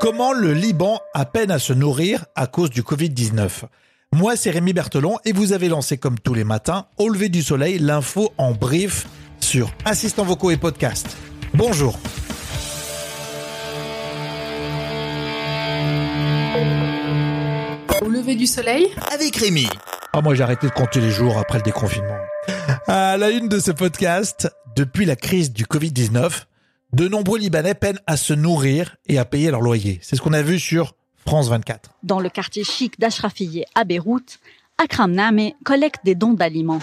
Comment le Liban a peine à se nourrir à cause du Covid-19 Moi, c'est Rémi Berthelon et vous avez lancé comme tous les matins, au lever du soleil, l'info en brief sur Assistants vocaux et podcast. Bonjour. Au lever du soleil? Avec Rémi. Ah, moi, j'ai arrêté de compter les jours après le déconfinement. À la une de ce podcast, depuis la crise du Covid-19, de nombreux Libanais peinent à se nourrir et à payer leur loyer. C'est ce qu'on a vu sur France 24. Dans le quartier chic d'Ashrafiyeh à Beyrouth, Akram Name collecte des dons d'aliments.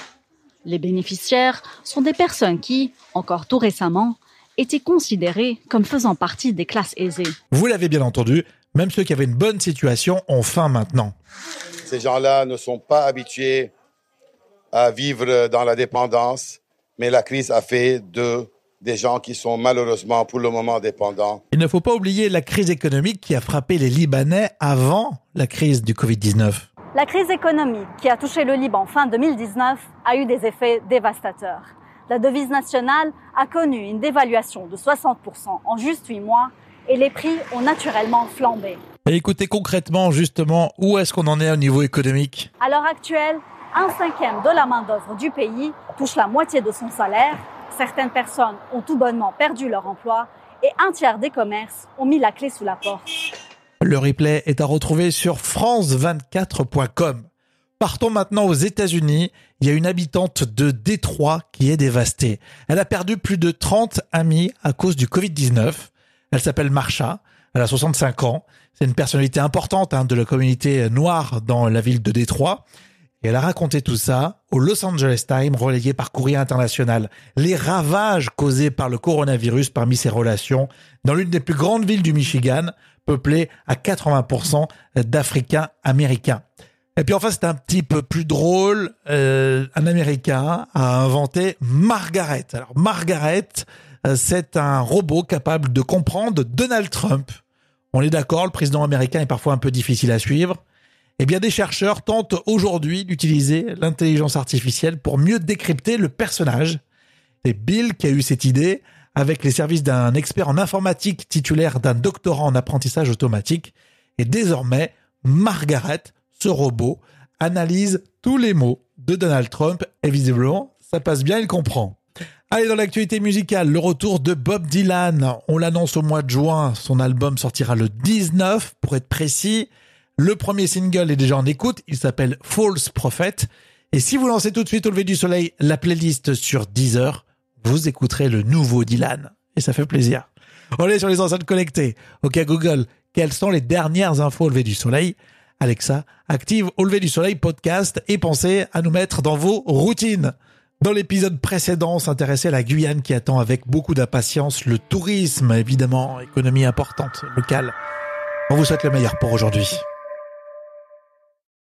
Les bénéficiaires sont des personnes qui, encore tout récemment, étaient considérées comme faisant partie des classes aisées. Vous l'avez bien entendu, même ceux qui avaient une bonne situation ont faim maintenant. Ces gens-là ne sont pas habitués à vivre dans la dépendance, mais la crise a fait de des gens qui sont malheureusement pour le moment dépendants. Il ne faut pas oublier la crise économique qui a frappé les Libanais avant la crise du Covid-19. La crise économique qui a touché le Liban fin 2019 a eu des effets dévastateurs. La devise nationale a connu une dévaluation de 60% en juste 8 mois et les prix ont naturellement flambé. Et écoutez concrètement justement où est-ce qu'on en est au niveau économique? À l'heure actuelle, un cinquième de la main-d'œuvre du pays touche la moitié de son salaire Certaines personnes ont tout bonnement perdu leur emploi et un tiers des commerces ont mis la clé sous la porte. Le replay est à retrouver sur france24.com. Partons maintenant aux États-Unis. Il y a une habitante de Détroit qui est dévastée. Elle a perdu plus de 30 amis à cause du Covid-19. Elle s'appelle Marsha. Elle a 65 ans. C'est une personnalité importante hein, de la communauté noire dans la ville de Détroit. Et elle a raconté tout ça au Los Angeles Times, relayé par Courrier International. Les ravages causés par le coronavirus parmi ses relations dans l'une des plus grandes villes du Michigan, peuplée à 80% d'Africains américains. Et puis enfin, c'est un petit peu plus drôle. Euh, un Américain a inventé Margaret. Alors Margaret, euh, c'est un robot capable de comprendre Donald Trump. On est d'accord, le président américain est parfois un peu difficile à suivre. Eh bien, des chercheurs tentent aujourd'hui d'utiliser l'intelligence artificielle pour mieux décrypter le personnage. C'est Bill qui a eu cette idée avec les services d'un expert en informatique titulaire d'un doctorat en apprentissage automatique. Et désormais, Margaret, ce robot, analyse tous les mots de Donald Trump et visiblement, ça passe bien, il comprend. Allez, dans l'actualité musicale, le retour de Bob Dylan. On l'annonce au mois de juin. Son album sortira le 19, pour être précis. Le premier single est déjà en écoute, il s'appelle False Prophet. Et si vous lancez tout de suite au lever du soleil la playlist sur Deezer, vous écouterez le nouveau Dylan. Et ça fait plaisir. On est sur les enceintes connectées. Ok Google, quelles sont les dernières infos au lever du soleil? Alexa, active au lever du soleil podcast et pensez à nous mettre dans vos routines. Dans l'épisode précédent, on s'intéressait à la Guyane qui attend avec beaucoup d'impatience le tourisme, évidemment, économie importante, locale. On vous souhaite le meilleur pour aujourd'hui.